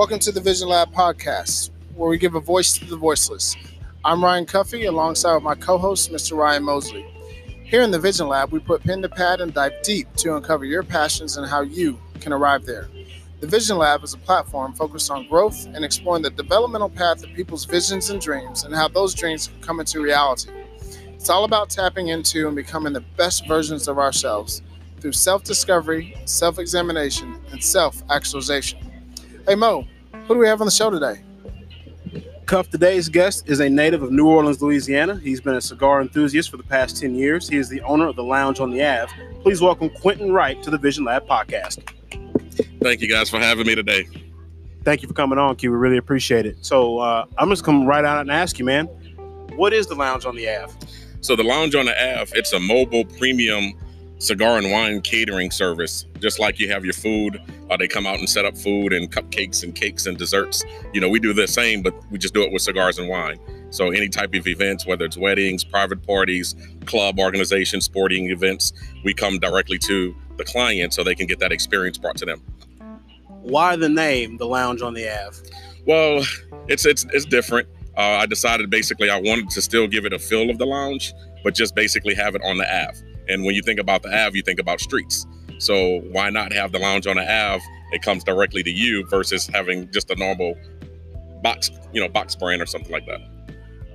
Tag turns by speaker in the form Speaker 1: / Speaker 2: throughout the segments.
Speaker 1: Welcome to the Vision Lab podcast, where we give a voice to the voiceless. I'm Ryan Cuffee, alongside with my co-host, Mr. Ryan Mosley. Here in the Vision Lab, we put pen to pad and dive deep to uncover your passions and how you can arrive there. The Vision Lab is a platform focused on growth and exploring the developmental path of people's visions and dreams and how those dreams can come into reality. It's all about tapping into and becoming the best versions of ourselves through self discovery, self examination, and self actualization. Hey, Mo, who do we have on the show today?
Speaker 2: Cuff, today's guest is a native of New Orleans, Louisiana. He's been a cigar enthusiast for the past 10 years. He is the owner of the Lounge on the Ave. Please welcome Quentin Wright to the Vision Lab podcast.
Speaker 3: Thank you guys for having me today.
Speaker 2: Thank you for coming on, Q. We really appreciate it. So uh, I'm just come right out and ask you, man, what is the Lounge on the Ave?
Speaker 3: So the Lounge on the Ave, it's a mobile premium cigar and wine catering service. Just like you have your food, uh, they come out and set up food and cupcakes and cakes and desserts. You know, we do the same, but we just do it with cigars and wine. So any type of events, whether it's weddings, private parties, club organizations, sporting events, we come directly to the client so they can get that experience brought to them.
Speaker 2: Why the name, the Lounge on the Ave?
Speaker 3: Well, it's it's it's different. Uh, I decided basically I wanted to still give it a feel of the lounge, but just basically have it on the Ave. And when you think about the Ave, you think about streets. So why not have the lounge on the Ave? It comes directly to you versus having just a normal box, you know, box brand or something like that.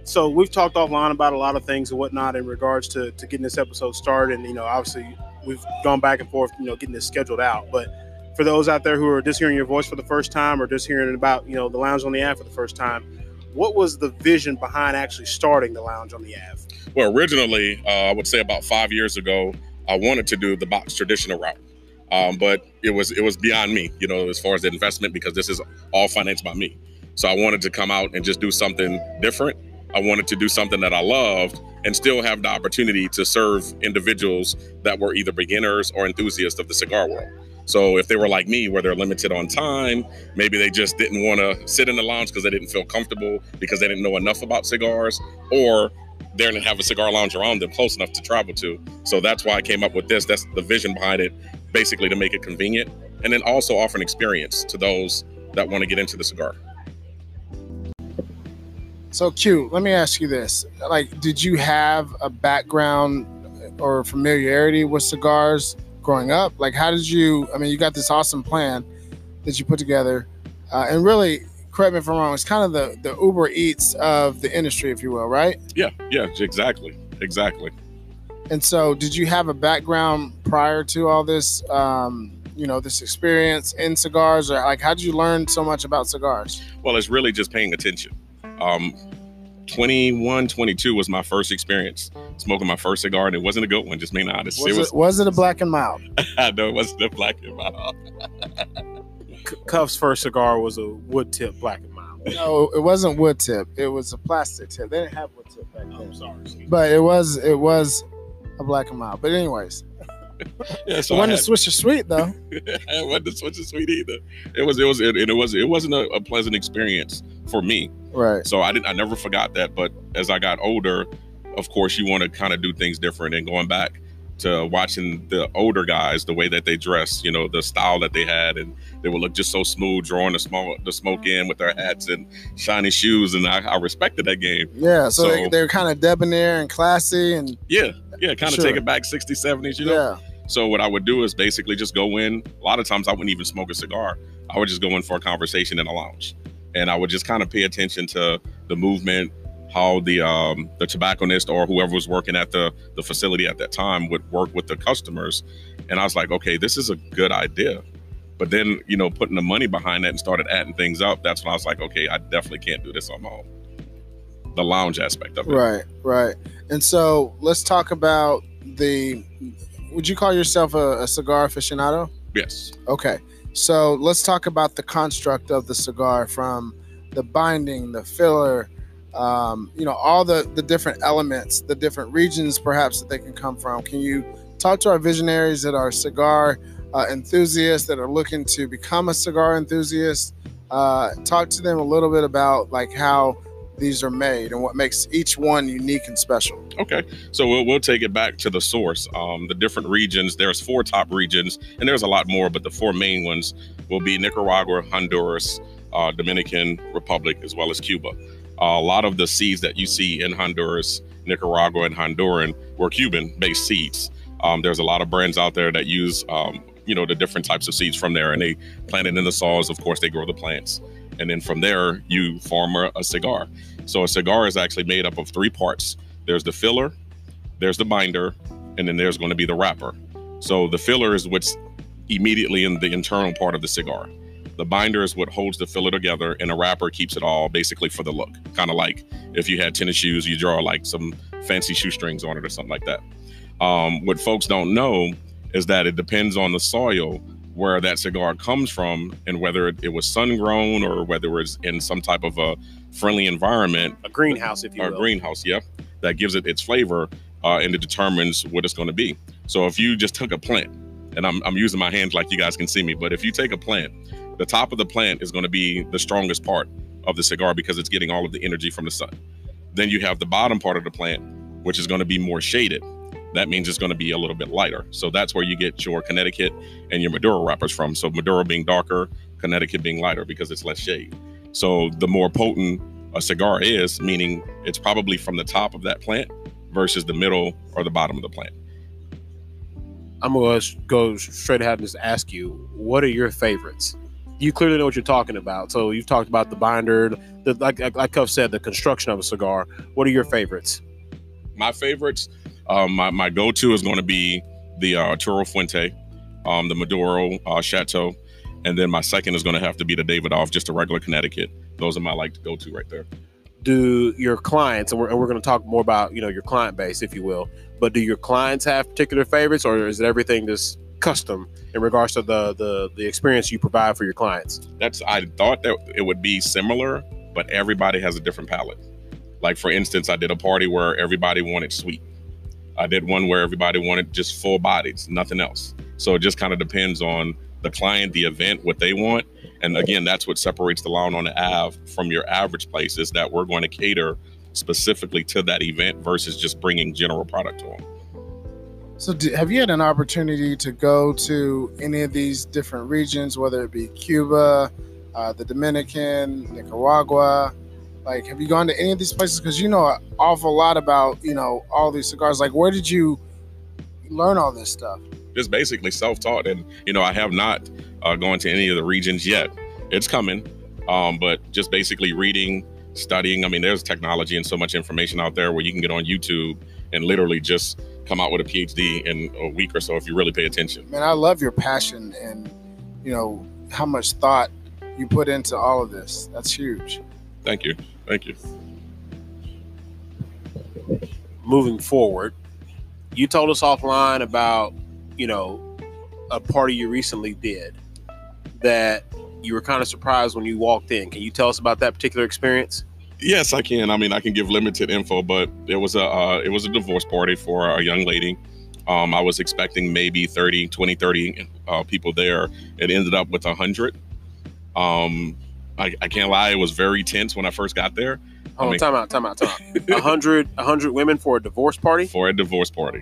Speaker 2: So we've talked offline about a lot of things and whatnot in regards to, to getting this episode started. And, you know, obviously we've gone back and forth, you know, getting this scheduled out. But for those out there who are just hearing your voice for the first time or just hearing about, you know, the lounge on the Ave for the first time, what was the vision behind actually starting the lounge on the Ave?
Speaker 3: Well, originally, uh, I would say about five years ago, I wanted to do the box traditional route, um, but it was it was beyond me, you know, as far as the investment because this is all financed by me. So I wanted to come out and just do something different. I wanted to do something that I loved and still have the opportunity to serve individuals that were either beginners or enthusiasts of the cigar world. So if they were like me, where they're limited on time, maybe they just didn't want to sit in the lounge because they didn't feel comfortable because they didn't know enough about cigars, or they didn't have a cigar lounge around them close enough to travel to. So that's why I came up with this. That's the vision behind it, basically to make it convenient and then also offer an experience to those that want to get into the cigar.
Speaker 1: So, Q, let me ask you this. Like, did you have a background or familiarity with cigars growing up? Like, how did you? I mean, you got this awesome plan that you put together, uh, and really, correct me if I'm wrong. It's kind of the the Uber Eats of the industry, if you will, right?
Speaker 3: Yeah, yeah, exactly, exactly.
Speaker 1: And so, did you have a background prior to all this? Um, you know, this experience in cigars, or like, how did you learn so much about cigars?
Speaker 3: Well, it's really just paying attention. Um, 21, 22 was my first experience smoking my first cigar, and it wasn't a good one. Just being honest,
Speaker 1: Was it, was, was it a black and mild?
Speaker 3: no, it wasn't a black and mild.
Speaker 2: Cuff's first cigar was a wood tip black and mild.
Speaker 1: No, it wasn't wood tip. It was a plastic tip. They didn't have wood tip back then.
Speaker 2: I'm sorry.
Speaker 1: But it was it was a black and mild. But anyways,
Speaker 3: yeah,
Speaker 1: it
Speaker 3: so I
Speaker 1: wasn't a Swisher Sweet though.
Speaker 3: it wasn't a Swisher Sweet either. It was, it was, it, it was, it wasn't a, a pleasant experience for me.
Speaker 1: right.
Speaker 3: So I didn't, I never forgot that. But as I got older, of course, you want to kind of do things different. And going back to watching the older guys, the way that they dress, you know, the style that they had, and they would look just so smooth, drawing the smoke, the smoke in with their hats and shiny shoes, and I, I respected that game.
Speaker 1: Yeah. So, they,
Speaker 3: So-
Speaker 1: they're kind of debonair and classy and
Speaker 3: Yeah, yeah, kind of
Speaker 1: Sure.
Speaker 3: take it back 60s, 70s, you know.
Speaker 1: yeah.
Speaker 3: So what I would do is basically just go in. A lot of times I wouldn't even smoke a cigar. I would just go in for a conversation in a lounge, and I would just kind of pay attention to the movement, how the um, the tobacconist or whoever was working at the the facility at that time would work with the customers, and I was like, okay, this is a good idea. But then you know, putting the money behind that and started adding things up. That's when I was like, okay, I definitely can't do this on my own. The lounge aspect of it.
Speaker 1: Right. Right. And so let's talk about the. Would you call yourself a, a cigar aficionado?
Speaker 3: Yes.
Speaker 1: Okay. So let's talk about the construct of the cigar from the binding, the filler, um, you know, all the, the different elements, the different regions perhaps that they can come from. Can you talk to our visionaries that are cigar uh, enthusiasts that are looking to become a cigar enthusiast? Uh, talk to them a little bit about like how these are made and what makes each one unique and special.
Speaker 3: Okay, so we'll, we'll take it back to the source. Um, the different regions. There's four top regions, and there's a lot more, but the four main ones will be Nicaragua, Honduras, uh, Dominican Republic, as well as Cuba. A lot of the seeds that you see in Honduras, Nicaragua, and Honduran were Cuban-based seeds. Um, there's a lot of brands out there that use, um, you know, the different types of seeds from there, and they plant it in the soils. Of course, they grow the plants, and then from there you form a, a cigar. So a cigar is actually made up of three parts. There's the filler, there's the binder, and then there's going to be the wrapper. So the filler is what's immediately in the internal part of the cigar. The binder is what holds the filler together, and a wrapper keeps it all basically for the look. Kind of like if you had tennis shoes, you draw like some fancy shoestrings on it or something like that. Um, what folks don't know is that it depends on the soil where that cigar comes from and whether it, it was sun grown or whether it was in some type of a friendly environment.
Speaker 2: A greenhouse, if you
Speaker 3: or
Speaker 2: will.
Speaker 3: A greenhouse, yeah. That gives it its flavor uh, and it determines what it's going to be. So if you just took a plant, and I'm, I'm using my hands like you guys can see me, but if you take a plant, the top of the plant is going to be the strongest part of the cigar because it's getting all of the energy from the sun. Then you have the bottom part of the plant, which is going to be more shaded. That means it's going to be a little bit lighter. So that's where you get your Connecticut and your Maduro wrappers from. So Maduro being darker, Connecticut being lighter because it's less shade. So the more potent a cigar is, meaning it's probably from the top of that plant versus the middle or the bottom of the plant.
Speaker 2: I'm gonna go straight ahead and just ask you, what are your favorites? You clearly know what you're talking about. So you've talked about the binder, the like like Cuff said, the construction of a cigar. What are your favorites?
Speaker 3: My favorites, um, my my go-to is going to be the uh, Arturo Fuente, um, the Maduro uh, Chateau, and then my second is going to have to be the Davidoff, just a regular Connecticut. Those are my like to go to right there.
Speaker 2: Do your clients, and we're, and we're going to talk more about you know your client base, if you will, but do your clients have particular favorites, or is it everything just custom in regards to the the the experience you provide for your clients?
Speaker 3: That's I thought that it would be similar, but everybody has a different palate. Like for instance, I did a party where everybody wanted sweet. I did one where everybody wanted just full bodies, nothing else. So it just kind of depends on the client, the event, what they want. And again, that's what separates the Lounge on the Ave from your average place is that we're going to cater specifically to that event versus just bringing general product to them.
Speaker 1: So, do, have you had an opportunity to go to any of these different regions, whether it be Cuba, uh, the Dominican, Nicaragua? Like, have you gone to any of these places? Because you know an awful lot about you know all these cigars. Like, where did you learn all this stuff?
Speaker 3: Just basically self-taught, and you know I have not uh, gone to any of the regions yet. It's coming, um, but just basically reading, studying. I mean, there's technology and so much information out there where you can get on YouTube and literally just come out with a PhD in a week or so if you really pay attention.
Speaker 1: Man, I love your passion and you know how much thought you put into all of this. That's huge.
Speaker 3: Thank you. Thank you.
Speaker 2: Moving forward, you told us offline about, you know, a party you recently did that you were kind of surprised when you walked in. Can you tell us about that particular experience?
Speaker 3: Yes, I can. I mean, I can give limited info, but it was a uh, it was a divorce party for a young lady. Um, I was expecting maybe 30, 20, 30 uh, people there. It ended up with 100. Um, I, I, can't lie, it was very tense when I first got there.
Speaker 2: Oh, I mean, time out, time out, time out. 100, 100 women for a divorce party?
Speaker 3: For a divorce party.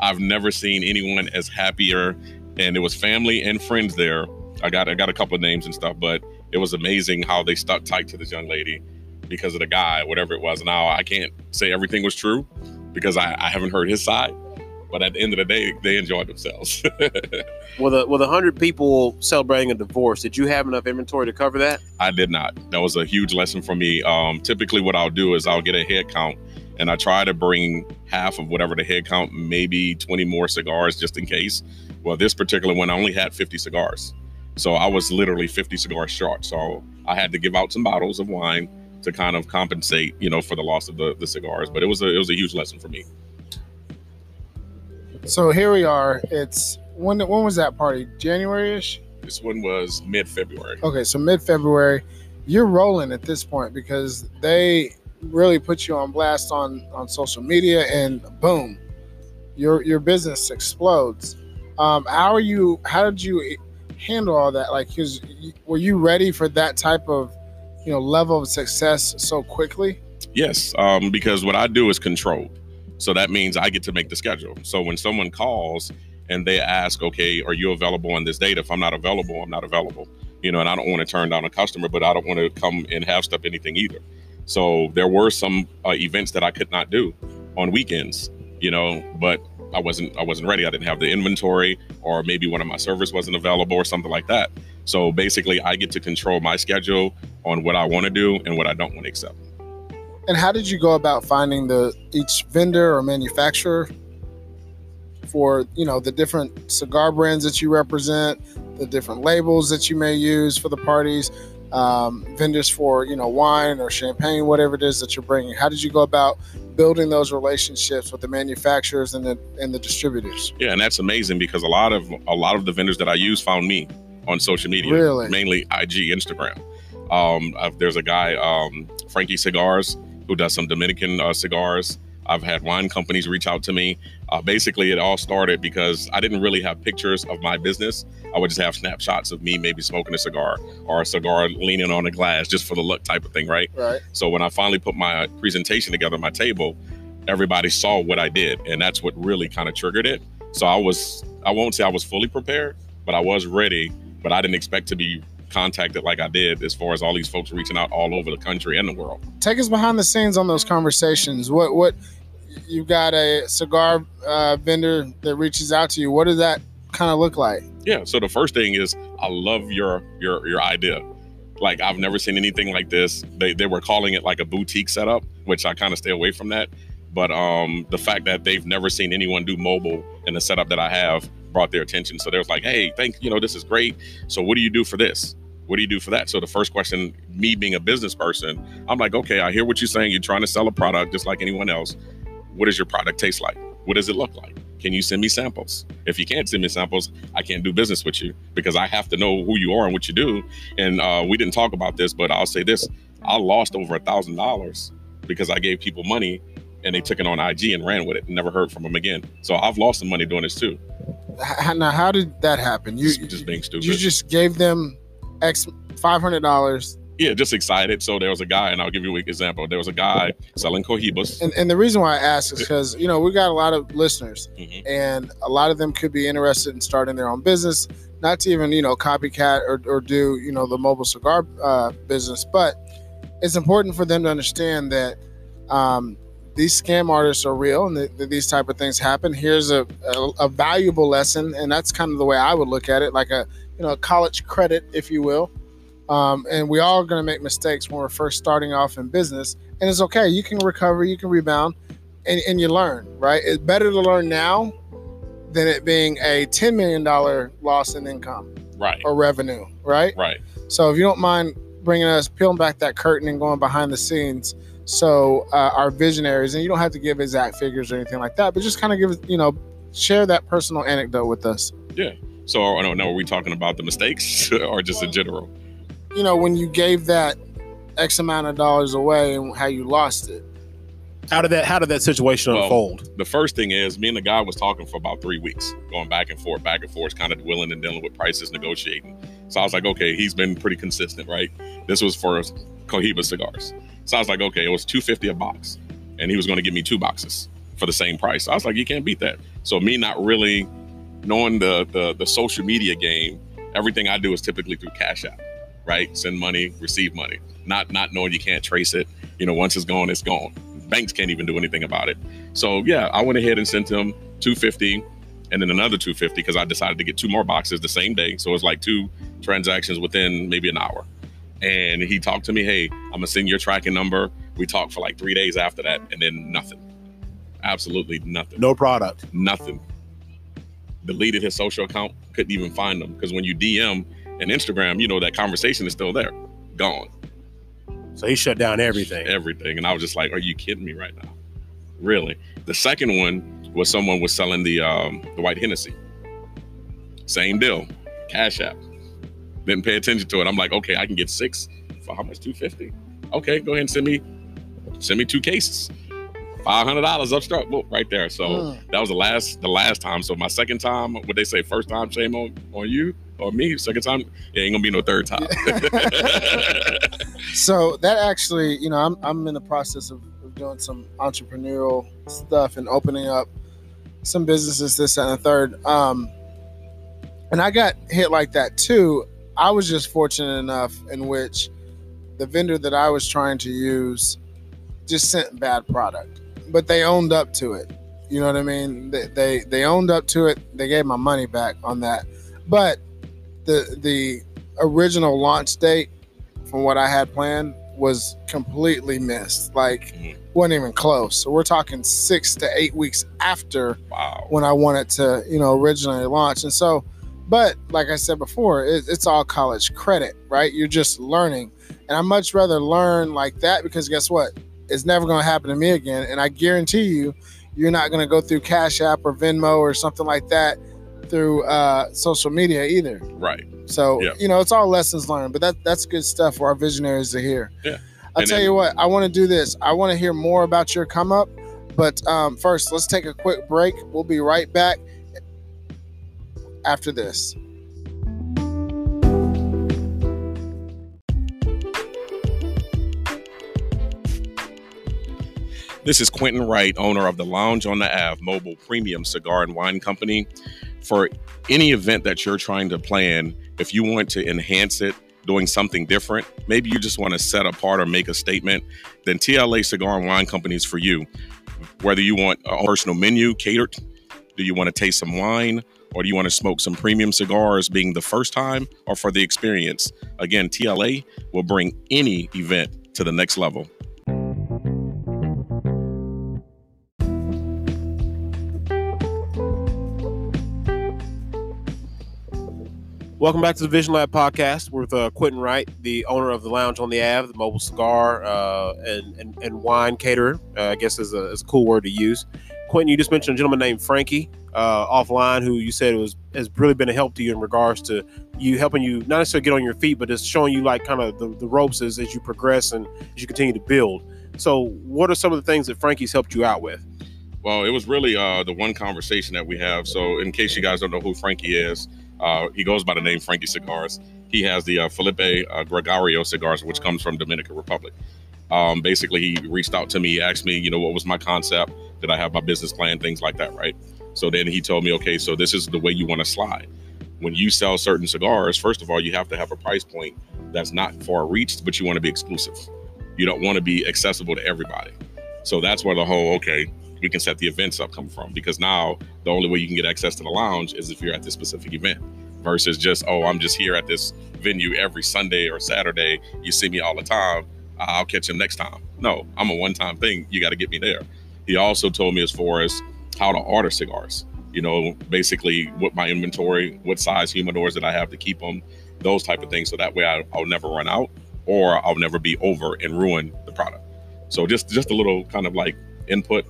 Speaker 3: I've never seen anyone as happier, and it was family and friends there. I got I got a couple of names and stuff, but it was amazing how they stuck tight to this young lady because of the guy, whatever it was. Now I can't say everything was true because I, I haven't heard his side, but at the end of the day, they enjoyed themselves.
Speaker 2: with a hundred people celebrating a divorce, did you have enough inventory to cover that?
Speaker 3: I did not. That was a huge lesson for me. Um, typically, what I'll do is I'll get a head count, and I try to bring half of whatever the head count, maybe twenty more cigars just in case. Well, this particular one, I only had fifty cigars, so I was literally fifty cigars short. So I had to give out some bottles of wine to kind of compensate, you know, for the loss of the, the cigars. But it was a it was a huge lesson for me.
Speaker 1: So here we are. It's when when was that party? January ish.
Speaker 3: This one was mid February.
Speaker 1: Okay, so mid February. You're rolling at this point because they really put you on blast on on social media, and boom, your your business explodes. Um, how are you? How did you handle all that? Like, cause were you ready for that type of you know level of success so quickly?
Speaker 3: Yes, um, because what I do is control. So that means I get to make the schedule. So when someone calls and they ask, okay, are you available on this date? If I'm not available, I'm not available. You know, and I don't want to turn down a customer, but I don't want to come and half step anything either. So there were some uh, events that I could not do on weekends, you know, but I wasn't I wasn't ready. I didn't have the inventory, or maybe one of my servers wasn't available, or something like that. So basically, I get to control my schedule on what I want to do and what I don't want to accept.
Speaker 1: And how did you go about finding the each vendor or manufacturer for you know the different cigar brands that you represent, the different labels that you may use for the parties, um, vendors for you know wine or champagne, whatever it is that you're bringing? How did you go about building those relationships with the manufacturers and the and the distributors?
Speaker 3: Yeah, and that's amazing because a lot of a lot of the vendors that I use found me on social media,
Speaker 1: Really?
Speaker 3: mainly IG, Instagram. Um, I've, there's a guy, um, Frankie Cigars, who does some Dominican uh, cigars. I've had wine companies reach out to me. Uh, basically, it all started because I didn't really have pictures of my business. I would just have snapshots of me maybe smoking a cigar or a cigar leaning on a glass just for the look type of thing, right?
Speaker 1: Right.
Speaker 3: So when I finally put my presentation together my table, everybody saw what I did, and that's what really kind of triggered it. So I was, I won't say I was fully prepared, but I was ready. But I didn't expect to be contacted like I did, as far as all these folks reaching out all over the country and the world.
Speaker 1: Take us behind the scenes on those conversations. What what you've got a cigar uh, vendor that reaches out to you. What does that kind of look like?
Speaker 3: Yeah. So the first thing is, I love your your your idea. Like I've never seen anything like this. They they were calling it like a boutique setup, which I kind of stay away from that. But um, the fact that they've never seen anyone do mobile in the setup that I have brought their attention. So they was like, "Hey, thank you know this is great. So what do you do for this? What do you do for that?" So the first question, me being a business person, I'm like, "Okay, I hear what you're saying. You're trying to sell a product just like anyone else. What does your product taste like? What does it look like? Can you send me samples? If you can't send me samples, I can't do business with you because I have to know who you are and what you do. And uh, we didn't talk about this, but I'll say this: I lost over a thousand dollars because I gave people money and they took it on IG and ran with it and never heard from them again. So I've lost some money doing this too.
Speaker 1: Now, how did that happen? You
Speaker 3: Just, just being stupid.
Speaker 1: you just gave them X five hundred dollars,
Speaker 3: yeah, just excited. So there was a guy, and I'll give you an example. There was a guy selling cohibas.
Speaker 1: and and the reason why I ask is because you know we got a lot of listeners,
Speaker 3: Mhm.
Speaker 1: and a lot of them could be interested in starting their own business, not to even you know copycat or, or do you know the mobile cigar uh, business, but it's important for them to understand that um, these scam artists are real and these type of things happen. Here's a, a a valuable lesson, and that's kind of the way I would look at it, like a you know a college credit, if you will. Um, and we all are going to make mistakes when we're first starting off in business, and it's okay. You can recover, you can rebound, and, and you learn. Right? It's better to learn now than it being a ten million dollar loss in income
Speaker 3: Right,
Speaker 1: or revenue. Right?
Speaker 3: right.
Speaker 1: So if you don't mind bringing us peeling back that curtain and going behind the scenes, so uh, our visionaries, and you don't have to give exact figures or anything like that, but just kind of give you know share that personal anecdote with us. Yeah.
Speaker 3: So I don't know. Are we talking about the mistakes or just in general?
Speaker 1: You know when you gave that X amount of dollars away and how you lost it.
Speaker 2: How did that How did that situation
Speaker 3: Well,
Speaker 2: unfold?
Speaker 3: The first thing is, me and the guy was talking for about three weeks, going back and forth, back and forth, kind of willing and dealing with prices, negotiating. So I was like, okay, he's been pretty consistent, right? This was for Cohiba cigars. So I was like, okay, it was two fifty a box, and he was going to give me two boxes for the same price. I was like, you can't beat that. So me not really knowing the the, the social media game, everything I do is typically through Cash App, right? Send money, receive money. Not not knowing you can't trace it. You know, once it's gone, it's gone. Banks can't even do anything about it. So yeah, I went ahead and sent him 250 and then another 250 because I decided to get two more boxes the same day. So it was like two transactions within maybe an hour. And he talked to me, hey, I'm gonna send your tracking number. We talked for like three days after that, and then nothing. Absolutely nothing.
Speaker 2: No product.
Speaker 3: Nothing. Deleted his social account, couldn't even find them. Because when you DM and Instagram, you know that conversation is still there. Gone.
Speaker 2: So he shut down everything.
Speaker 3: everything. And I was just like, are you kidding me right now? Really? The second one was someone was selling the um, the white Hennessy. Same deal. Cash app. Didn't pay attention to it. I'm like, okay, I can get six for how much? 250 Okay, go ahead and send me send me two cases. Five hundred dollars upstart, boom, right there. So
Speaker 1: Mm.
Speaker 3: that was the last the last time. So my second time, what they say, first time, shame on on you or me. Second time, it ain't gonna be no third time.
Speaker 1: So that actually, you know, I'm I'm in the process of, of doing some entrepreneurial stuff and opening up some businesses, this and the third. Um, and I got hit like that too. I was just fortunate enough in which the vendor that I was trying to use just sent bad product, but they owned up to it. You know what I mean? They, they they owned up to it. They gave my money back on that. But the the original launch date from what I had planned was completely missed. Like
Speaker 3: Mhm.
Speaker 1: wasn't even close. So we're talking six to eight weeks after
Speaker 3: Wow.
Speaker 1: when I wanted to, you know, originally launch. And so, but like I said before, it, it's all college credit, right? You're just learning. And I much rather learn like that because guess what? It's never going to happen to me again. And I guarantee you, you're not going to go through Cash App or Venmo or something like that through uh, social media either.
Speaker 3: Right.
Speaker 1: So,
Speaker 3: Yeah.
Speaker 1: you know, it's all lessons learned, but that that's good stuff for our visionaries to hear.
Speaker 3: Yeah.
Speaker 1: I'll
Speaker 3: And
Speaker 1: tell
Speaker 3: then-
Speaker 1: you what, I want to do this. I want to hear more about your come up, but um, first, let's take a quick break. We'll be right back after this.
Speaker 3: This is Quentin Wright, owner of the Lounge on the Ave Mobile Premium Cigar and Wine Company. For any event that you're trying to plan, if you want to enhance it, doing something different, maybe you just want to set apart or make a statement, then TLA Cigar and Wine Company is for you. Whether you want a personal menu catered, do you want to taste some wine, or do you want to smoke some premium cigars being the first time or for the experience? Again, TLA will bring any event to the next level.
Speaker 4: Welcome back to the Vision Lab podcast with uh, Quentin Wright, the owner of the Lounge on the Ave, the mobile cigar uh, and, and and wine caterer. Uh, I guess is a, is a cool word to use. Quentin, you just mentioned a gentleman named Frankie uh, offline, who you said was has really been a help to you in regards to you helping you not necessarily get on your feet, but just showing you like kind of the, the ropes as, as you progress and as you continue to build. So, what are some of the things that Frankie's helped you out with?
Speaker 3: Well, it was really uh, the one conversation that we have. So, in case you guys don't know who Frankie is, uh, he goes by the name Frankie Cigars. He has the uh, Felipe uh, Gregorio cigars, which comes from Dominican Republic. Um, basically, he reached out to me, asked me, you know, what was my concept? Did I have my business plan? Things like that, right? So then he told me, okay, so this is the way you want to slide. When you sell certain cigars, first of all, you have to have a price point that's not far reached, but you want to be exclusive. You don't want to be accessible to everybody. So that's where the whole okay, we can set the events up come from because now the only way you can get access to the lounge is if you're at this specific event versus just oh I'm just here at this venue every Sunday or Saturday. You see me all the time. I'll catch him next time. No, I'm a one-time thing. You got to get me there. He also told me as far as how to order cigars. You know, basically what my inventory, what size humidors that I have to keep them, those type of things. So that way I, I'll never run out or I'll never be over and ruin the product. So just just a little kind of like input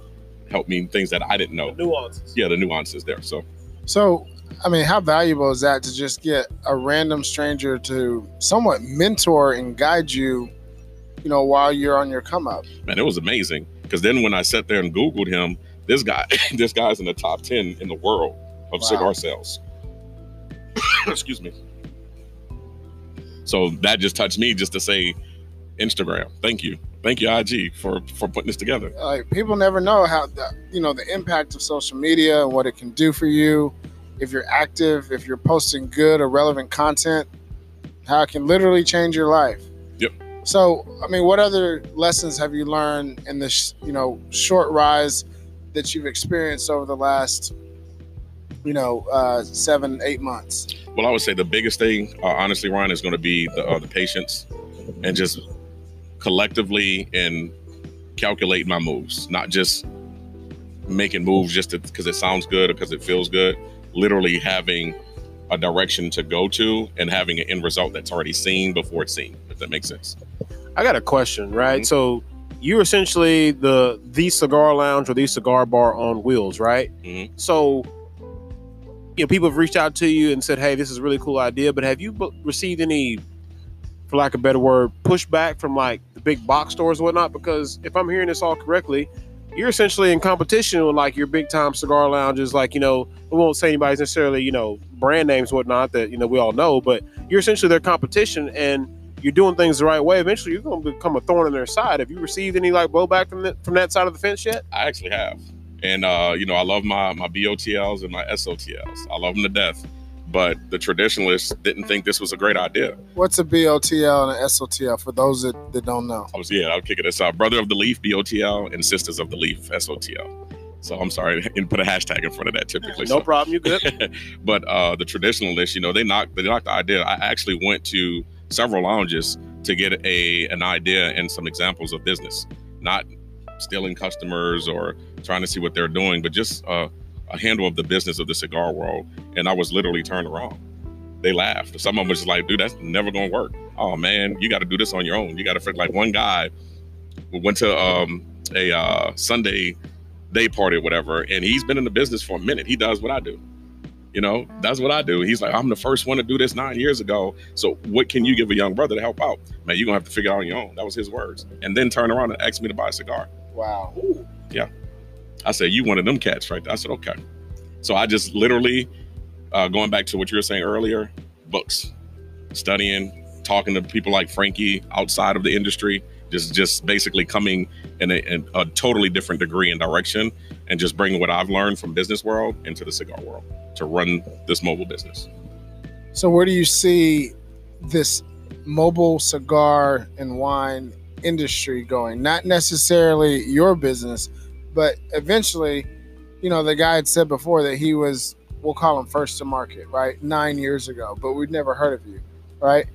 Speaker 3: helped me things that I didn't know.
Speaker 4: Nuances.
Speaker 3: Yeah, the nuances there. So
Speaker 1: So, I mean, how valuable is that to just get a random stranger to somewhat mentor and guide you, you know, while you're on your come up?
Speaker 3: man, it was amazing. Because then when I sat there and Googled him, this guy, this guy's in the top ten in the world of
Speaker 1: Wow.
Speaker 3: cigar sales. Excuse me. So that just touched me just to say, Instagram, thank you, thank you, IG for for putting this together.
Speaker 1: Like people never know how the, you know the impact of social media and what it can do for you if you're active, if you're posting good or relevant content, how it can literally change your life.
Speaker 3: Yep.
Speaker 1: So, I mean, what other lessons have you learned in this, you know, short rise that you've experienced over the last, you know, uh, seven, eight months?
Speaker 3: Well, I would say the biggest thing, uh, honestly, Ryan, is going to be the uh, the patience and just collectively and calculate my moves, not just making moves just because it sounds good or because it feels good. Literally having a direction to go to and having an end result that's already seen before it's seen. If that makes sense.
Speaker 4: I got a question, right?
Speaker 3: Mhm.
Speaker 4: So you're essentially the the cigar lounge or the cigar bar on wheels, right?
Speaker 3: Mhm.
Speaker 4: So you know, people have reached out to you and said, "Hey, this is a really cool idea," but have you b- received any, for lack of a better word, pushback from like the big box stores and whatnot? Because if I'm hearing this all correctly, you're essentially in competition with like your big time cigar lounges, like you know, we won't say anybody's necessarily you know brand names whatnot that you know we all know, but you're essentially their competition and you're doing things the right way, eventually you're going to become a thorn in their side. Have you received any like blowback from that from that side of the fence yet?
Speaker 3: I actually have, and uh, you know, I love my my BOTLs and my SOTLs. I love them to death. But the traditionalists didn't think this was a great idea.
Speaker 1: What's a BOTL and an SOTL for those that, that don't know?
Speaker 3: I was yeah, I'll kick it. It's uh, Brother of the Leaf BOTL and Sisters of the Leaf SOTL. So I'm sorry, and put a hashtag in front of that typically.
Speaker 4: No
Speaker 3: so.
Speaker 4: problem. You good?
Speaker 3: but uh, the traditionalists, you know, they knocked they knocked the idea. I actually went to several lounges to get a an idea and some examples of business, not stealing customers or trying to see what they're doing, but just uh, a handle of the business of the cigar world. And I was literally turned around. They laughed. Some of them was just like, dude, that's never gonna work. Oh man, you got to do this on your own. You got to like one guy went to um, a uh, Sunday day party or whatever, and he's been in the business for a minute. He does what I do. You know, that's what I do. He's like, I'm the first one to do this nine years ago. So what can you give a young brother to help out? Man, you're gonna have to figure it out on your own. That was his words. And then turn around and ask me to buy a cigar.
Speaker 1: Wow.
Speaker 3: I said, you one of them cats right there. I said, okay. So I just literally, uh, going back to what you were saying earlier, books, studying, talking to people like Frankie outside of the industry, just just basically coming in a, in a totally different degree and direction, and just bringing what I've learned from business world into the cigar world to run this mobile business.
Speaker 1: So where do you see this mobile cigar and wine industry going? Not necessarily your business, but eventually, you know, the guy had said before that he was, we'll call him first to market, right? Nine years ago, but we'd never heard of you, right?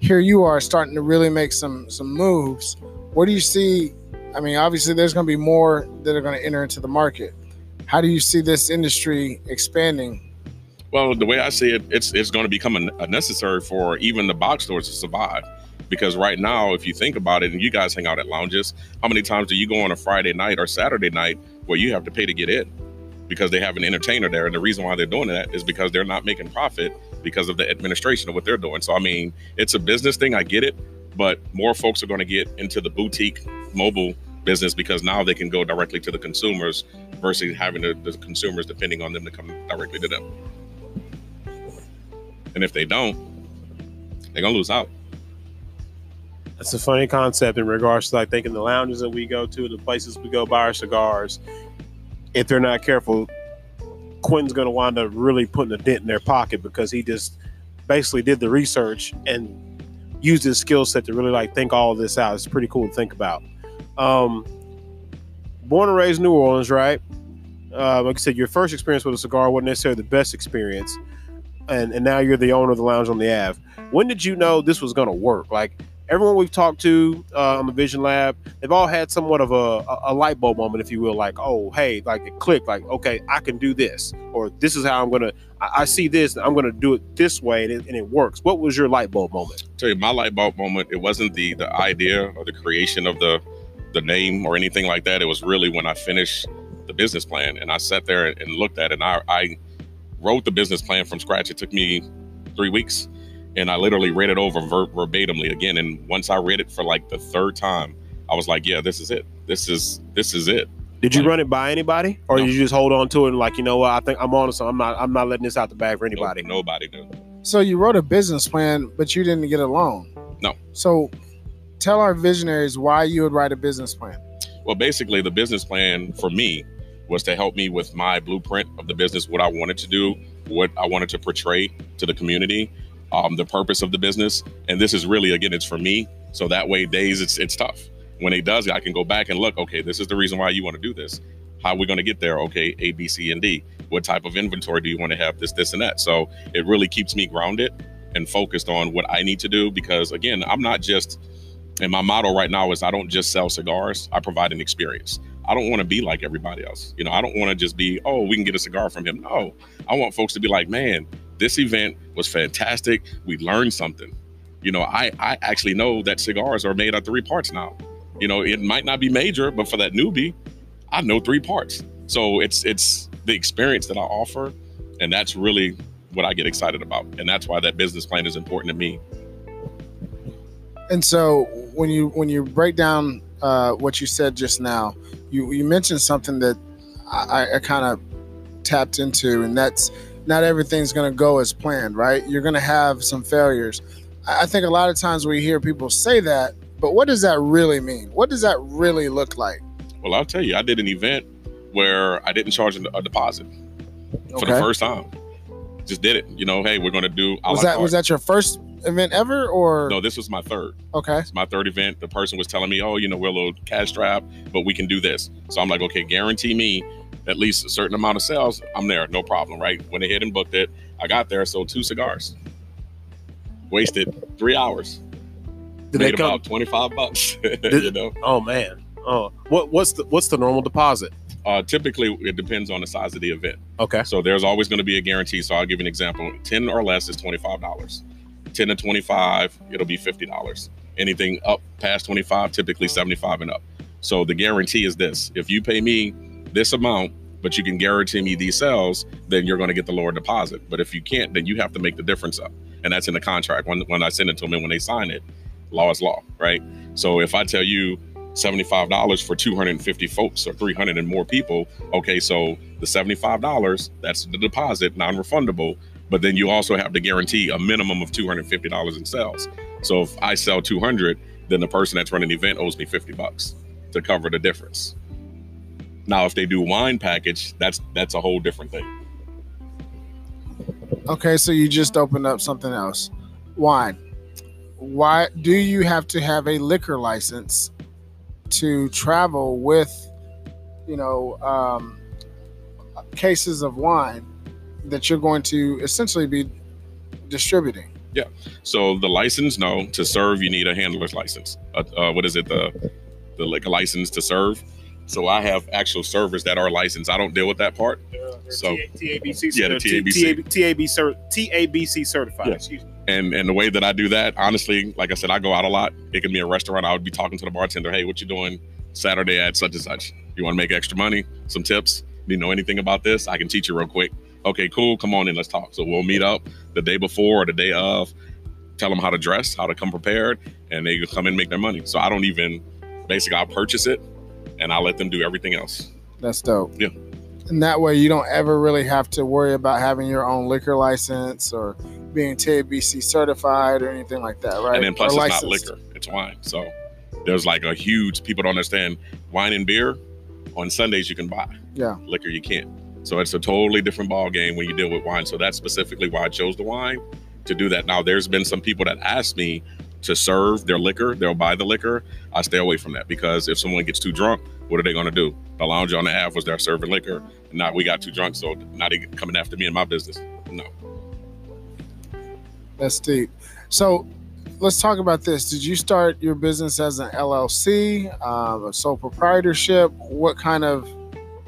Speaker 1: Here you are starting to really make some some moves. What do you see? I mean, obviously, there's going to be more that are going to enter into the market. How do you see this industry expanding?
Speaker 3: Well, the way I see it, it's it's going to become a, necessary for even the box stores to survive. Because right now, if you think about it, and you guys hang out at lounges, how many times do you go on a Friday night or Saturday night where you have to pay to get in? Because they have an entertainer there, and the reason why they're doing that is because they're not making profit because of the administration of what they're doing. So I mean, it's a business thing. I get it, but more folks are going to get into the boutique mobile business because now they can go directly to the consumers versus having the, the consumers depending on them to come directly to them. And if they don't, they're gonna lose out.
Speaker 4: That's a funny concept in regards to like thinking the lounges that we go to, the places we go buy our cigars. If they're not careful, Quinn's going to wind up really putting a dent in their pocket because he just basically did the research and used his skill set to really like think all this out. It's pretty cool to think about. Um, born and raised in New Orleans, right? Uh, like I said, your first experience with a cigar wasn't necessarily the best experience, and and now you're the owner of the lounge on the Ave. When did you know this was going to work? Like everyone we've talked to uh, on the Vision Lab, they've all had somewhat of a, a, light bulb moment, if you will. Like, oh, hey, like it clicked. Like, okay, I can do this, or this is how I'm gonna. I, I see this, I'm gonna do it this way, and it, and it works. What was your light bulb moment?
Speaker 3: tell you my light bulb moment it wasn't the the idea or the creation of the the name or anything like that it was really when i finished the business plan and i sat there and looked at it and i, I wrote the business plan from scratch it took me three weeks and i literally read it over ver- verbatimly again and once i read it for like the third time i was like yeah this is it this is this is it
Speaker 4: Did you
Speaker 3: Like-
Speaker 4: run it by anybody, or
Speaker 3: No.
Speaker 4: did you just hold on to it and like, you know what? I think I'm on to something. I'm not. I'm not letting this out the bag for
Speaker 3: No-
Speaker 4: anybody.
Speaker 3: nobody knew
Speaker 1: So you wrote a business plan, but you didn't get a loan.
Speaker 3: No.
Speaker 1: So tell our visionaries why you would write a business plan.
Speaker 3: Well, basically, the business plan for me was to help me with my blueprint of the business, what I wanted to do, what I wanted to portray to the community, um, the purpose of the business. And this is really, again, it's for me. So that way, days it's it's tough. When it does, I can go back and look. Okay, this is the reason why you want to do this. How are we going to get there? Okay, A, B, C, and D. What type of inventory do you want to have? This, this, and that. So it really keeps me grounded and focused on what I need to do because, again, I'm not just and my motto right now is I don't just sell cigars, I provide an experience. I don't want to be like everybody else. You know, I don't want to just be, oh, we can get a cigar from him. No, I want folks to be like, man, this event was fantastic. We learned something. You know, I, I actually know that cigars are made out of three parts now. You know, it might not be major, but for that newbie, I know three parts. So it's it's the experience that I offer, and that's really what I get excited about. And that's why that business plan is important to me.
Speaker 1: And so when you when you break down uh, what you said just now, you you mentioned something that I, I kind of tapped into, and that's not everything's going to go as planned, right? You're going to have some failures. I think a lot of times we hear people say that, but what does that really mean? What does that really look like?
Speaker 3: Well, I'll tell you, I did an event where I didn't charge a deposit for the first time. just did it. You know, hey, we're gonna do. a
Speaker 1: Was that was that your first event ever, or
Speaker 3: No, this was my third.
Speaker 1: okay?
Speaker 3: It's my third event. The person was telling me, oh, you know, we're a little cash strapped, but we can do this. So I'm like, okay, guarantee me at least a certain amount of sales. I'm there, no problem, right? Went ahead and booked it. I got there, sold two cigars. Wasted three hours.
Speaker 4: Did they
Speaker 3: Made about 25 bucks. you know,
Speaker 4: Oh man. Oh, what what's the what's the normal deposit?
Speaker 3: uh, typically it depends on the size of the event.
Speaker 4: Okay.
Speaker 3: So there's always going to be a guarantee. So I'll give you an example 10 or less is $25. 10 to 25, it'll be $50. Anything up past 25, typically 75 and up. So the guarantee is this if you pay me this amount, but you can guarantee me these sales, then you're going to get the lower deposit. But if you can't, then you have to make the difference up. And that's in the contract. When, when I send it to them and when they sign it, law is law, right? So if I tell you $75 for 250 folks or 300 and more people, okay, so the $75, that's the deposit, non refundable. But then you also have to guarantee a minimum of $250 in sales. So if I sell 200, then the person that's running the event owes me 50 bucks to cover the difference. Now, if they do wine package, that's that's a whole different thing.
Speaker 1: Okay, so you just opened up something else. Wine. Why do you have to have a liquor license to travel with, you know, um, cases of wine that you're going to essentially be distributing? Yeah.
Speaker 3: So the license, no. To serve, you need a handler's license. Uh, uh, what is it? The the liquor license to serve. So I have actual servers that are licensed. I don't deal with that part. So-
Speaker 2: TABC,
Speaker 3: Yeah, the
Speaker 2: uh,
Speaker 3: TABC.
Speaker 2: TABC certified.
Speaker 3: Yeah. And and the way that I do that, honestly, like I said, I go out a lot. It can be a restaurant. I would be talking to the bartender, hey, what you doing Saturday at such and such? You want to make extra money? Some tips? Do you know anything about this? I can teach you real quick. Okay, cool. Come on in, let's talk. So we'll meet up the day before or the day of, tell them how to dress, how to come prepared, and they can come in and make their money. So I don't even basically I'll purchase it and I'll let them do everything else.
Speaker 1: That's dope.
Speaker 3: Yeah.
Speaker 1: And that way you don't ever really have to worry about having your own liquor license or being TABC certified or anything like that, right?
Speaker 3: And then plus
Speaker 1: Or
Speaker 3: it's not liquor, it's wine. So there's like a huge people don't understand wine and beer on Sundays you can buy.
Speaker 1: Yeah.
Speaker 3: Liquor you can't. So it's a totally different ball game when you deal with wine. So that's specifically why I chose the wine to do that. Now there's been some people that ask me to serve their liquor, they'll buy the liquor. I stay away from that because if someone gets too drunk, what are they gonna do? The lounge on the Ave was there serving liquor. Now we got too drunk, so now they coming after me and my business. No.
Speaker 1: That's deep. So let's talk about this. Did you start your business as an LLC, um, a sole proprietorship? What kind of,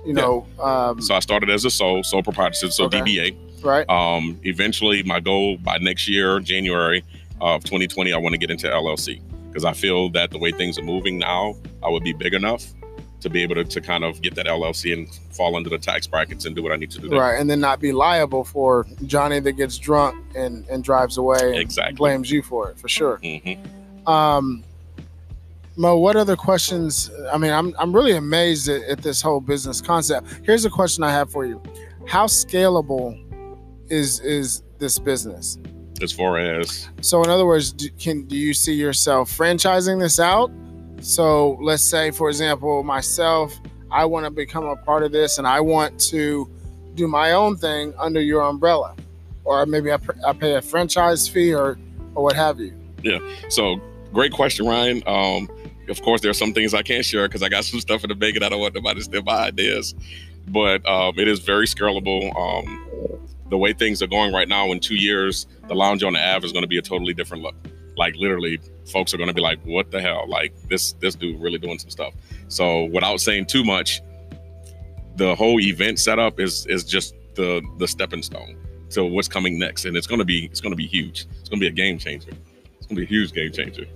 Speaker 1: you know, um,
Speaker 3: So I started as a sole, sole proprietorship, so
Speaker 1: Okay.
Speaker 3: DBA.
Speaker 1: right?
Speaker 3: Um, eventually, my goal by next year, January of 2020, I want to get into LLC because I feel that the way things are moving now, I would be big enough to be able to, to kind of get that LLC and fall under the tax brackets and do what I need to do. There.
Speaker 1: Right, and then not be liable for Johnny that gets drunk and, and drives away and
Speaker 3: Exactly.
Speaker 1: blames you for it, for sure.
Speaker 3: hmm
Speaker 1: Um, Mo, what other questions? I mean, I'm, I'm really amazed at, at this whole business concept. Here's a question I have for you: How scalable is is this business?
Speaker 3: As far as
Speaker 1: So, in other words, do, can do you see yourself franchising this out? So, let's say, for example, myself, I want to become a part of this, and I want to do my own thing under your umbrella, or maybe I, pr- I pay a franchise fee, or or what have you.
Speaker 3: Yeah so, great question, Ryan. Um, of course, there are some things I can't share because I got some stuff in the bag and I don't want nobody to steal my ideas. But um, it is very scalable. Um, the way things are going right now, in two years, the lounge on the Ave is going to be a totally different look. Like literally, folks are going to be like, "What the hell? Like this this dude really doing some stuff." So without saying too much, the whole event setup is is just the the stepping stone to what's coming next, and it's going to be it's going to be huge. It's going to be a game changer. It's going to be a huge game changer.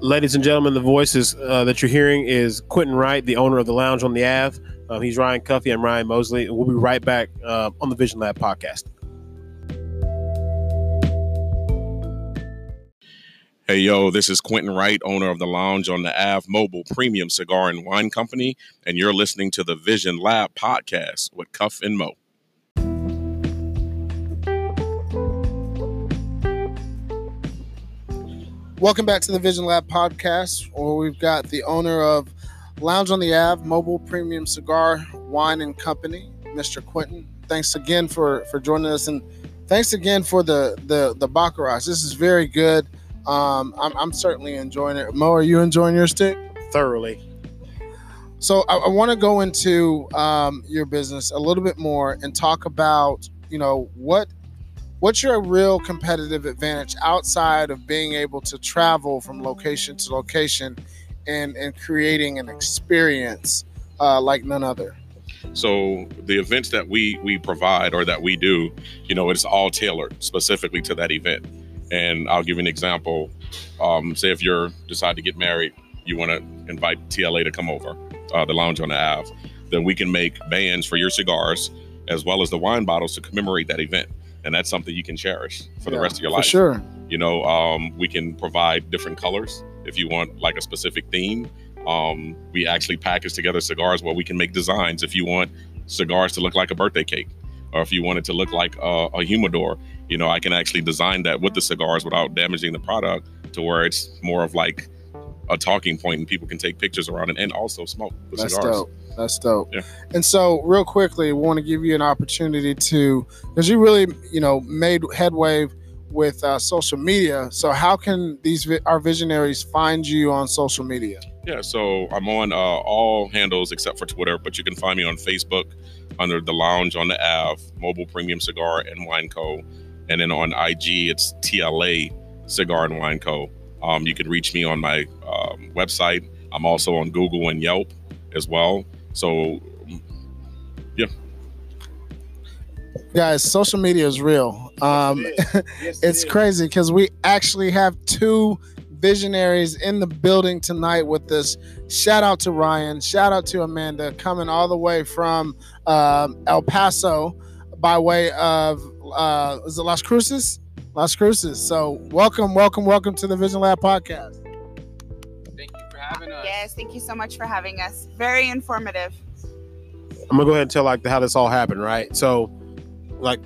Speaker 4: Ladies and gentlemen, the voices uh, that you're hearing is Quentin Wright, the owner of the Lounge on the Ave. Um, he's Ryan Cuffee. I'm Ryan Mosley. And we'll be right back uh, on the Vision Lab podcast.
Speaker 3: Hey, yo, this is Quentin Wright, owner of the Lounge on the Ave Mobile Premium Cigar and Wine Company, and you're listening to the Vision Lab podcast with Cuff and Mo.
Speaker 1: Welcome back to the Vision Lab podcast, where we've got the owner of Lounge on the Ave, Mobile Premium Cigar, Wine and Company, Mr. Quentin. Thanks again for for joining us. And thanks again for the the the baccarat. This is very good. Um, I'm, I'm certainly enjoying it. Mo, are you enjoying your stick?
Speaker 4: Thoroughly.
Speaker 1: So I, I want to go into um, your business a little bit more and talk about you know what what's your real competitive advantage outside of being able to travel from location to location and and creating an experience uh, like none other.
Speaker 3: So the events that we we provide or that we do, you know, it's all tailored specifically to that event. And I'll give you an example. Um, say if you're decide to get married, you want to invite TLA to come over, uh, the lounge on the Ave, then we can make bands for your cigars as well as the wine bottles to commemorate that event. And that's something you can cherish for the rest of your life.
Speaker 1: For sure.
Speaker 3: You know, um, we can provide different colors if you want like a specific theme. Um, we actually package together cigars where we can make designs if you want cigars to look like a birthday cake, or if you want it to look like a, a humidor. You know, I can actually design that with the cigars without damaging the product to where it's more of like a talking point and people can take pictures around it and also smoke the cigars.
Speaker 1: That's
Speaker 3: cigars.
Speaker 1: dope. That's dope.
Speaker 3: Yeah.
Speaker 1: And so, real quickly, we want to give you an opportunity to, because you really, you know, made headway with uh, social media. So, how can these vi- our visionaries find you on social media?
Speaker 3: Yeah, so I'm on uh, all handles except for Twitter, but you can find me on Facebook under the Lounge on the Ave, Mobile Premium Cigar and Wine Co. And then on IG, it's TLA Cigar and Wine Co. Um, you can reach me on my um, website. I'm also on Google and Yelp as well. So
Speaker 1: Guys, social media is real. Um, it's crazy because we actually have two visionaries in the building tonight with this Shout out to Ryan. Shout out to Amanda coming all the way from um, El Paso by way of uh, is it Las Cruces? Las Cruces. So welcome, welcome, welcome to the Vision Lab podcast.
Speaker 5: Thank you for having us.
Speaker 6: Yes, thank you so much for having us. Very informative.
Speaker 4: I'm gonna go ahead and tell like how this all happened, right? So, like,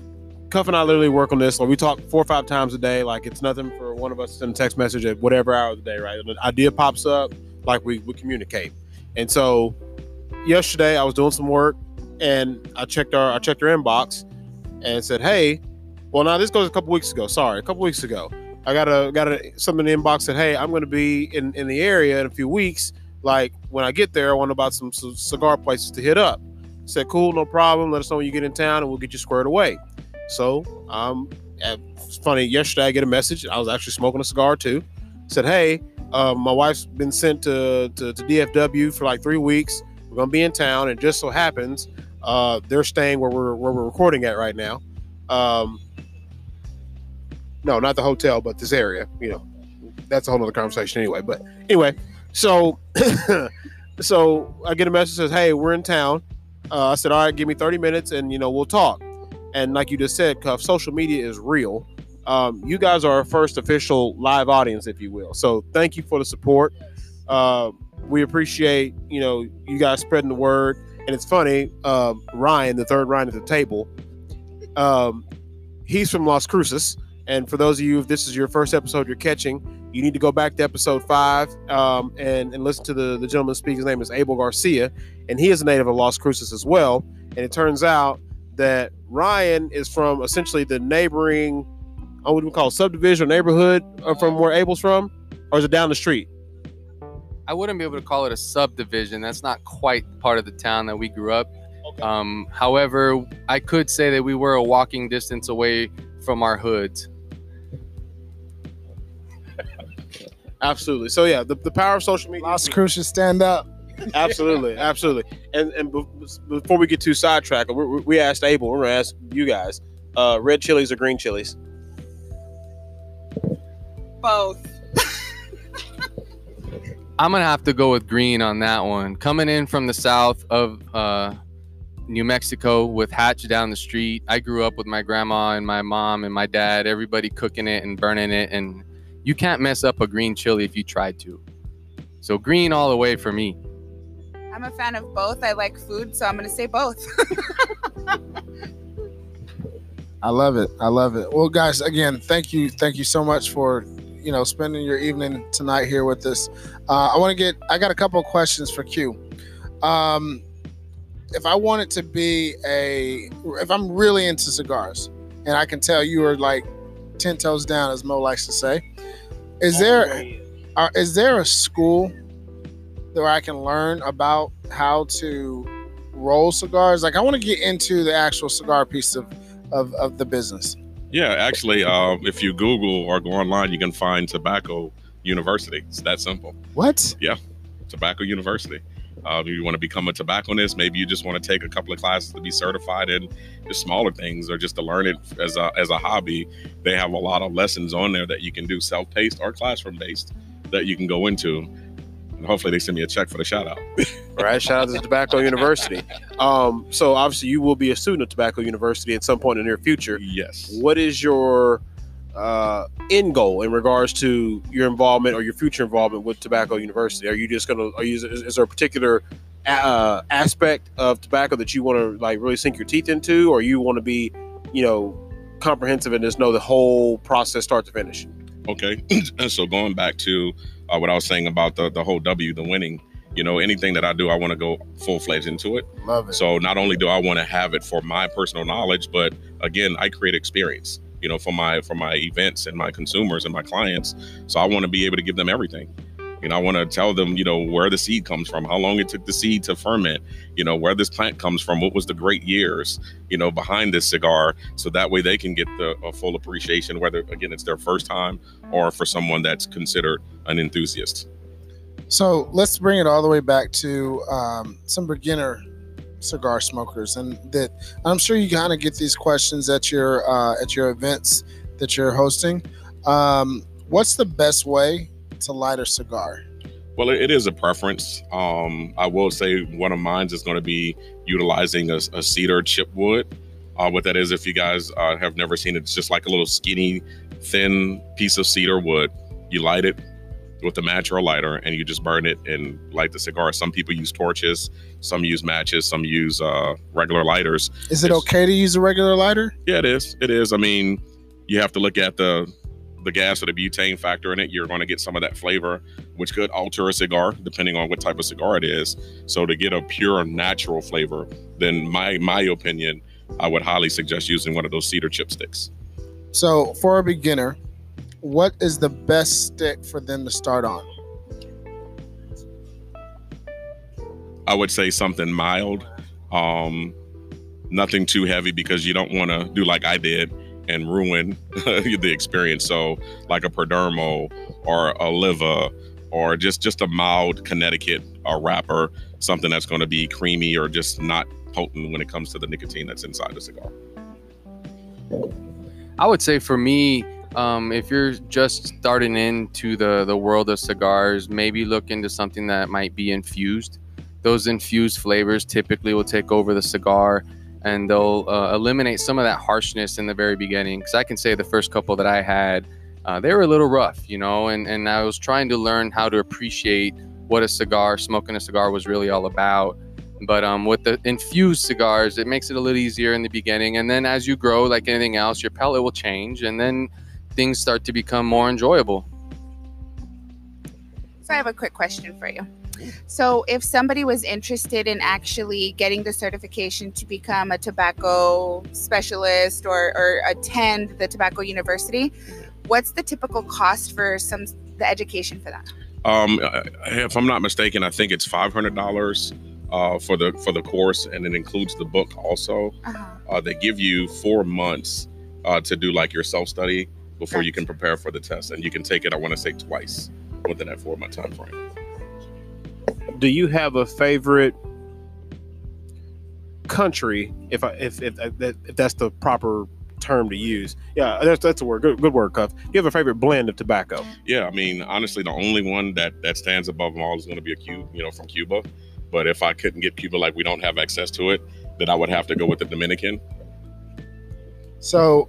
Speaker 4: Cuff and I literally work on this. Like, we talk four or five times a day. Like, it's nothing for one of us to send a text message at whatever hour of the day, right? An idea pops up, like we we communicate. And so, yesterday I was doing some work, and I checked our I checked our inbox, and said, "Hey, well now this goes a couple weeks ago. Sorry, a couple weeks ago. I got a got a something in the inbox said, "Hey, I'm to be in in the area in a few weeks. Like when I get there, I want to about some, some cigar places to hit up." Said, "Cool, no problem. Let us know when you get in town, and we'll get you squared away." So, um, it's funny. Yesterday, I get a message. I was actually smoking a cigar too. Said, "Hey, uh, my wife's been sent to, to to DFW for like three weeks. We're gonna be in town, and just so happens, uh, they're staying where we're where we're recording at right now. Um, no, not the hotel, but this area. You know, that's a whole other conversation anyway. But anyway, so so I get a message says, "Hey, we're in town." Uh, I said, "All right, give me 30 minutes, and you know we'll talk." And like you just said, Cuff, social media is real. Um, you guys are our first official live audience, if you will. So thank you for the support. Uh, we appreciate you know you guys spreading the word. And it's funny, um, Ryan, the third Ryan at the table, um, he's from Las Cruces. And for those of you, if this is your first episode you're catching, you need to go back to episode five um, and, and listen to the, the gentleman speak. His name is Abel Garcia, and he is a native of Las Cruces as well. And it turns out that Ryan is from essentially the neighboring, I would we call it subdivision or neighborhood uh, from where Abel's from, or is it down the street?
Speaker 5: I wouldn't be able to call it a subdivision. That's not quite part of the town that we grew up. Um, however, I could say that we were a walking distance away from our hoods.
Speaker 4: Absolutely. So yeah, the, the power of social media.
Speaker 1: Las Cruces, stand up.
Speaker 4: absolutely, absolutely. And and be- before we get too sidetracked, we, we- we asked Abel. We're gonna ask you guys: uh, red chilies or green chilies?
Speaker 6: Both.
Speaker 5: I'm gonna have to go with green on that one. Coming in from the south of uh, New Mexico with Hatch down the street, I grew up with my grandma and my mom and my dad. Everybody cooking it and burning it, and you can't mess up a green chili if you tried to. So green all the way for me.
Speaker 6: I'm a fan of both. I like food, so I'm going to say both.
Speaker 1: I love it. I love it. Well, guys, again, thank you, thank you so much for you know spending your evening tonight here with us. Uh, I want to get. I got a couple of questions for Q. Um, if I wanted to be a, if I'm really into cigars, and I can tell you are like ten toes down, as Mo likes to say. Is there are, is there a school where I can learn about how to roll cigars? Like, I want to get into the actual cigar piece of of, of the business.
Speaker 3: Yeah, actually, uh, if you Google or go online, you can find Tobacco University. It's that simple.
Speaker 1: What?
Speaker 3: Yeah, Tobacco University. Uh, you want to become a tobacconist, maybe you just want to take a couple of classes to be certified in just smaller things or just to learn it as a, as a hobby. They have a lot of lessons on there that you can do self paced or classroom based that you can go into. And hopefully, they send me a check for the shout out.
Speaker 4: All right, shout out to Tobacco University. Um, so obviously, you will be a student of Tobacco University at some point in the near future.
Speaker 3: yes.
Speaker 4: What is your uh, end goal in regards to your involvement or your future involvement with Tobacco University? Are you just gonna? Are you? Is, is there a particular uh, aspect of tobacco that you want to like really sink your teeth into, or you want to be, you know, comprehensive and just know the whole process start to finish?
Speaker 3: Okay. and so going back to uh, what I was saying about the the whole W, the winning. You know, anything that I do, I want to go full fledged into it.
Speaker 1: Love it.
Speaker 3: So not only do I want to have it for my personal knowledge, but again, I create experience. You know, for my for my events and my consumers and my clients. So I want to be able to give them everything. You know, I want to tell them, you know, where the seed comes from, how long it took the seed to ferment, you know, where this plant comes from, what was the great years, you know, behind this cigar. So that way they can get the full appreciation, whether again it's their first time or for someone that's considered an enthusiast.
Speaker 1: So let's bring it all the way back to um, some beginner cigar smokers, and that I'm sure you kind of get these questions at your uh, at your events that you're hosting. Um, what's the best way to light a cigar?
Speaker 3: Well, it is a preference. Um, I will say one of mine is going to be utilizing a, a cedar chip wood. Uh, what that is, if you guys uh, have never seen it, it's just like a little skinny, thin piece of cedar wood. You light it with a match or a lighter, and you just burn it and light the cigar. Some people use torches, some use matches, some use uh, regular lighters.
Speaker 1: Is it
Speaker 3: It's-
Speaker 1: okay to use a regular lighter?
Speaker 3: Yeah, it is. It is. I mean, you have to look at the the gas or the butane factor in it. You're going to get some of that flavor, which could alter a cigar depending on what type of cigar it is. So to get a pure natural flavor, then my my opinion, I would highly suggest using one of those cedar chipsticks.
Speaker 1: So for a beginner, what is the best stick for them to start on?
Speaker 3: I would say something mild, um, nothing too heavy because you don't want to do like I did and ruin the experience. So like a Perdomo or Oliva or just just a mild Connecticut uh, wrapper, something that's going to be creamy or just not potent when it comes to the nicotine that's inside the cigar.
Speaker 5: I would say for me, um, if you're just starting into the the world of cigars, maybe look into something that might be infused. Those infused flavors typically will take over the cigar, and they'll uh, eliminate some of that harshness in the very beginning. Because I can say the first couple that I had, uh, they were a little rough, you know, and and I was trying to learn how to appreciate what a cigar, smoking a cigar, was really all about. But um, with the infused cigars, it makes it a little easier in the beginning, and then as you grow, like anything else, your palate will change, and then things start to become more enjoyable.
Speaker 6: So I have a quick question for you. So if somebody was interested in actually getting the certification to become a tobacco specialist or, or attend the tobacco university, what's the typical cost for some the education for that?
Speaker 3: Um, if I'm not mistaken, I think it's five hundred dollars uh, for the for the course, and it includes the book also.
Speaker 6: Uh-huh.
Speaker 3: uh, they give you four months uh, to do like your self study before you can prepare for the test, and you can take it. I want to say twice within that four month time frame.
Speaker 4: Do you have a favorite country? If I if if, uh, if, if that's the proper term to use, yeah, that's that's a word. Good, good word, Cuff. Do you have a favorite blend of tobacco?
Speaker 3: Yeah, I mean, honestly, the only one that that stands above them all is going to be a Cuba, you know, from Cuba. But if I couldn't get Cuba, like we don't have access to it, then I would have to go with the Dominican.
Speaker 1: So,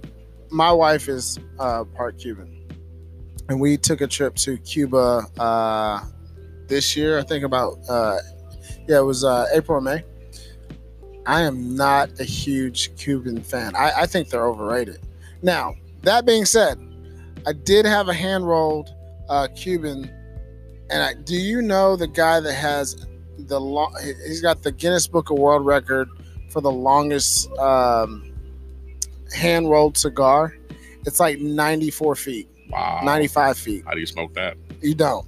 Speaker 1: my wife is uh, part Cuban, and we took a trip to Cuba uh, this year. I think about uh, yeah, it was uh, April or May. I am not a huge Cuban fan. I, I think they're overrated. Now, that being said, I did have a hand rolled uh, Cuban, and I, do you know the guy that has the long? He's got the Guinness Book of World Record for the longest. Um, hand rolled cigar, it's like 94 feet,
Speaker 3: Wow.
Speaker 1: 95 feet.
Speaker 3: How do you smoke that?
Speaker 1: You don't.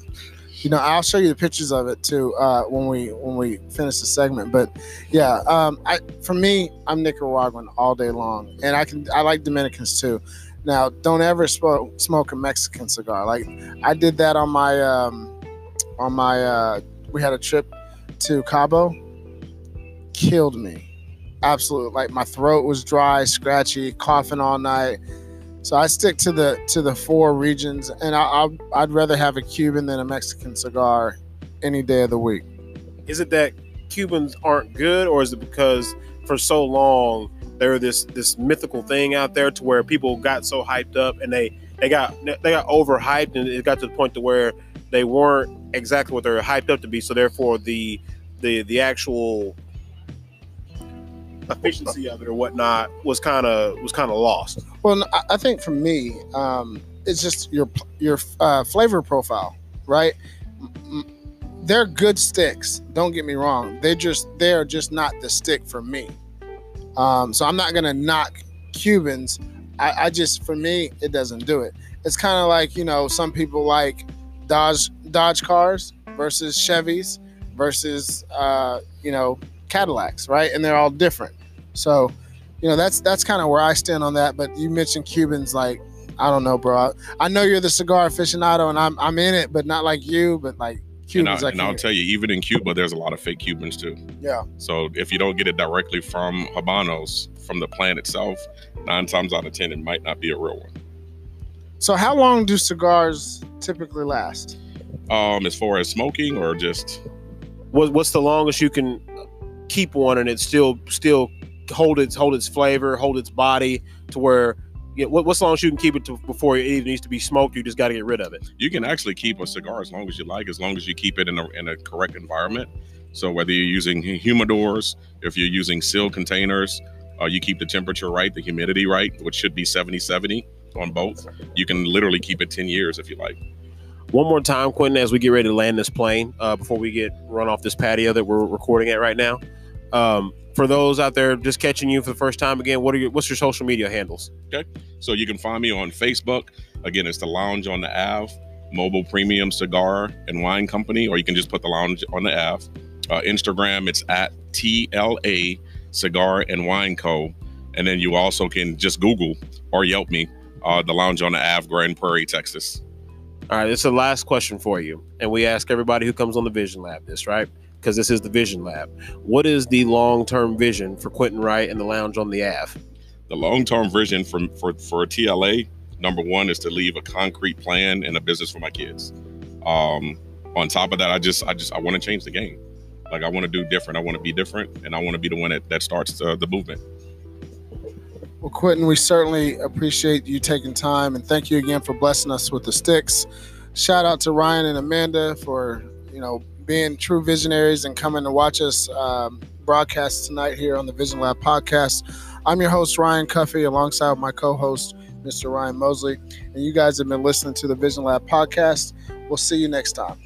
Speaker 1: You know, I'll show you the pictures of it too uh, when we when we finish the segment. But yeah, um, I for me, I'm Nicaraguan all day long, and I can I like Dominicans too. Now, don't ever smoke smoke a Mexican cigar. Like I did that on my um, on my uh, we had a trip to Cabo. Killed me, absolutely. Like my throat was dry, scratchy, coughing all night. So I stick to the to the four regions, and I, I I'd rather have a Cuban than a Mexican cigar any day of the week.
Speaker 4: Is it that Cubans aren't good, or is it because for so long they were this this mythical thing out there to where people got so hyped up and they they got they got overhyped and it got to the point to where they weren't exactly what they were hyped up to be. So therefore the the the actual efficiency of it or whatnot was kind of was kind of lost.
Speaker 1: Well, I- think for me, um, it's just your your uh, flavor profile, right? They're good sticks. Don't get me wrong. They just they're just not the stick for me. Um, so I'm not gonna knock Cubans. I, I just for me it doesn't do it. It's kind of like you know some people like Dodge Dodge cars versus Chevys versus uh, you know Cadillacs, right? And they're all different. So you know that's that's kind of where I stand on that. But you mentioned Cubans, like I don't know, bro. I know you're the cigar aficionado, and I'm I'm in it, but not like you. But like
Speaker 3: And,
Speaker 1: Cubans,
Speaker 3: I,
Speaker 1: I
Speaker 3: and I'll
Speaker 1: can't-
Speaker 3: tell you, even in Cuba, there's a lot of fake Cubans too.
Speaker 1: yeah.
Speaker 3: So if you don't get it directly from Habanos, from the plant itself, nine times out of ten, it might not be a real one.
Speaker 1: So how long do cigars typically last?
Speaker 3: Um, as far as smoking or just
Speaker 4: What, what's the longest you can keep one and it still still hold its hold its flavor, hold its body to where you know, what, what's long as you can keep it to before it even needs to be smoked? You just got to get rid of it.
Speaker 3: you can actually keep a cigar as long as you like, as long as you keep it in a in a correct environment. So whether you're using humidors, if you're using sealed containers, uh, you keep the temperature right, the humidity right, which should be 70 70 on both. You can literally keep it 10 years if you like.
Speaker 4: One more time, Quentin, as we get ready to land this plane, uh, before we get run off this patio that we're recording at right now. Um, for those out there just catching you for the first time again, what are your what's your social media handles? Okay.
Speaker 3: So you can find me on Facebook. Again, it's the Lounge on the Ave, Mobile Premium Cigar and Wine Company, or you can just put the Lounge on the Ave. Uh, Instagram, it's at TLA Cigar and Wine Co. And then you also can just Google or Yelp me, uh, the Lounge on the Ave, Grand Prairie, Texas.
Speaker 4: All right, this is the last question for you, and we ask everybody who comes on the Vision Lab this, right? Because this is the Vision Lab. What is the long term vision for Quentin Wright and the Lounge on the Ave?
Speaker 3: The long term vision for, for, for a TLA, number one, is to leave a concrete plan and a business for my kids. Um, on top of that, I just, I just, I want to change the game. Like I want to do different. I want to be different, and I want to be the one that, that starts the, the movement.
Speaker 1: Well, Quentin, we certainly appreciate you taking time, and thank you again for blessing us with the sticks. Shout out to Ryan and Amanda for you know being true visionaries and coming to watch us um, broadcast tonight here on the Vision Lab podcast. I'm your host Ryan Cuffee, alongside my co-host Mr. Ryan Mosley, and you guys have been listening to the Vision Lab podcast. We'll see you next time.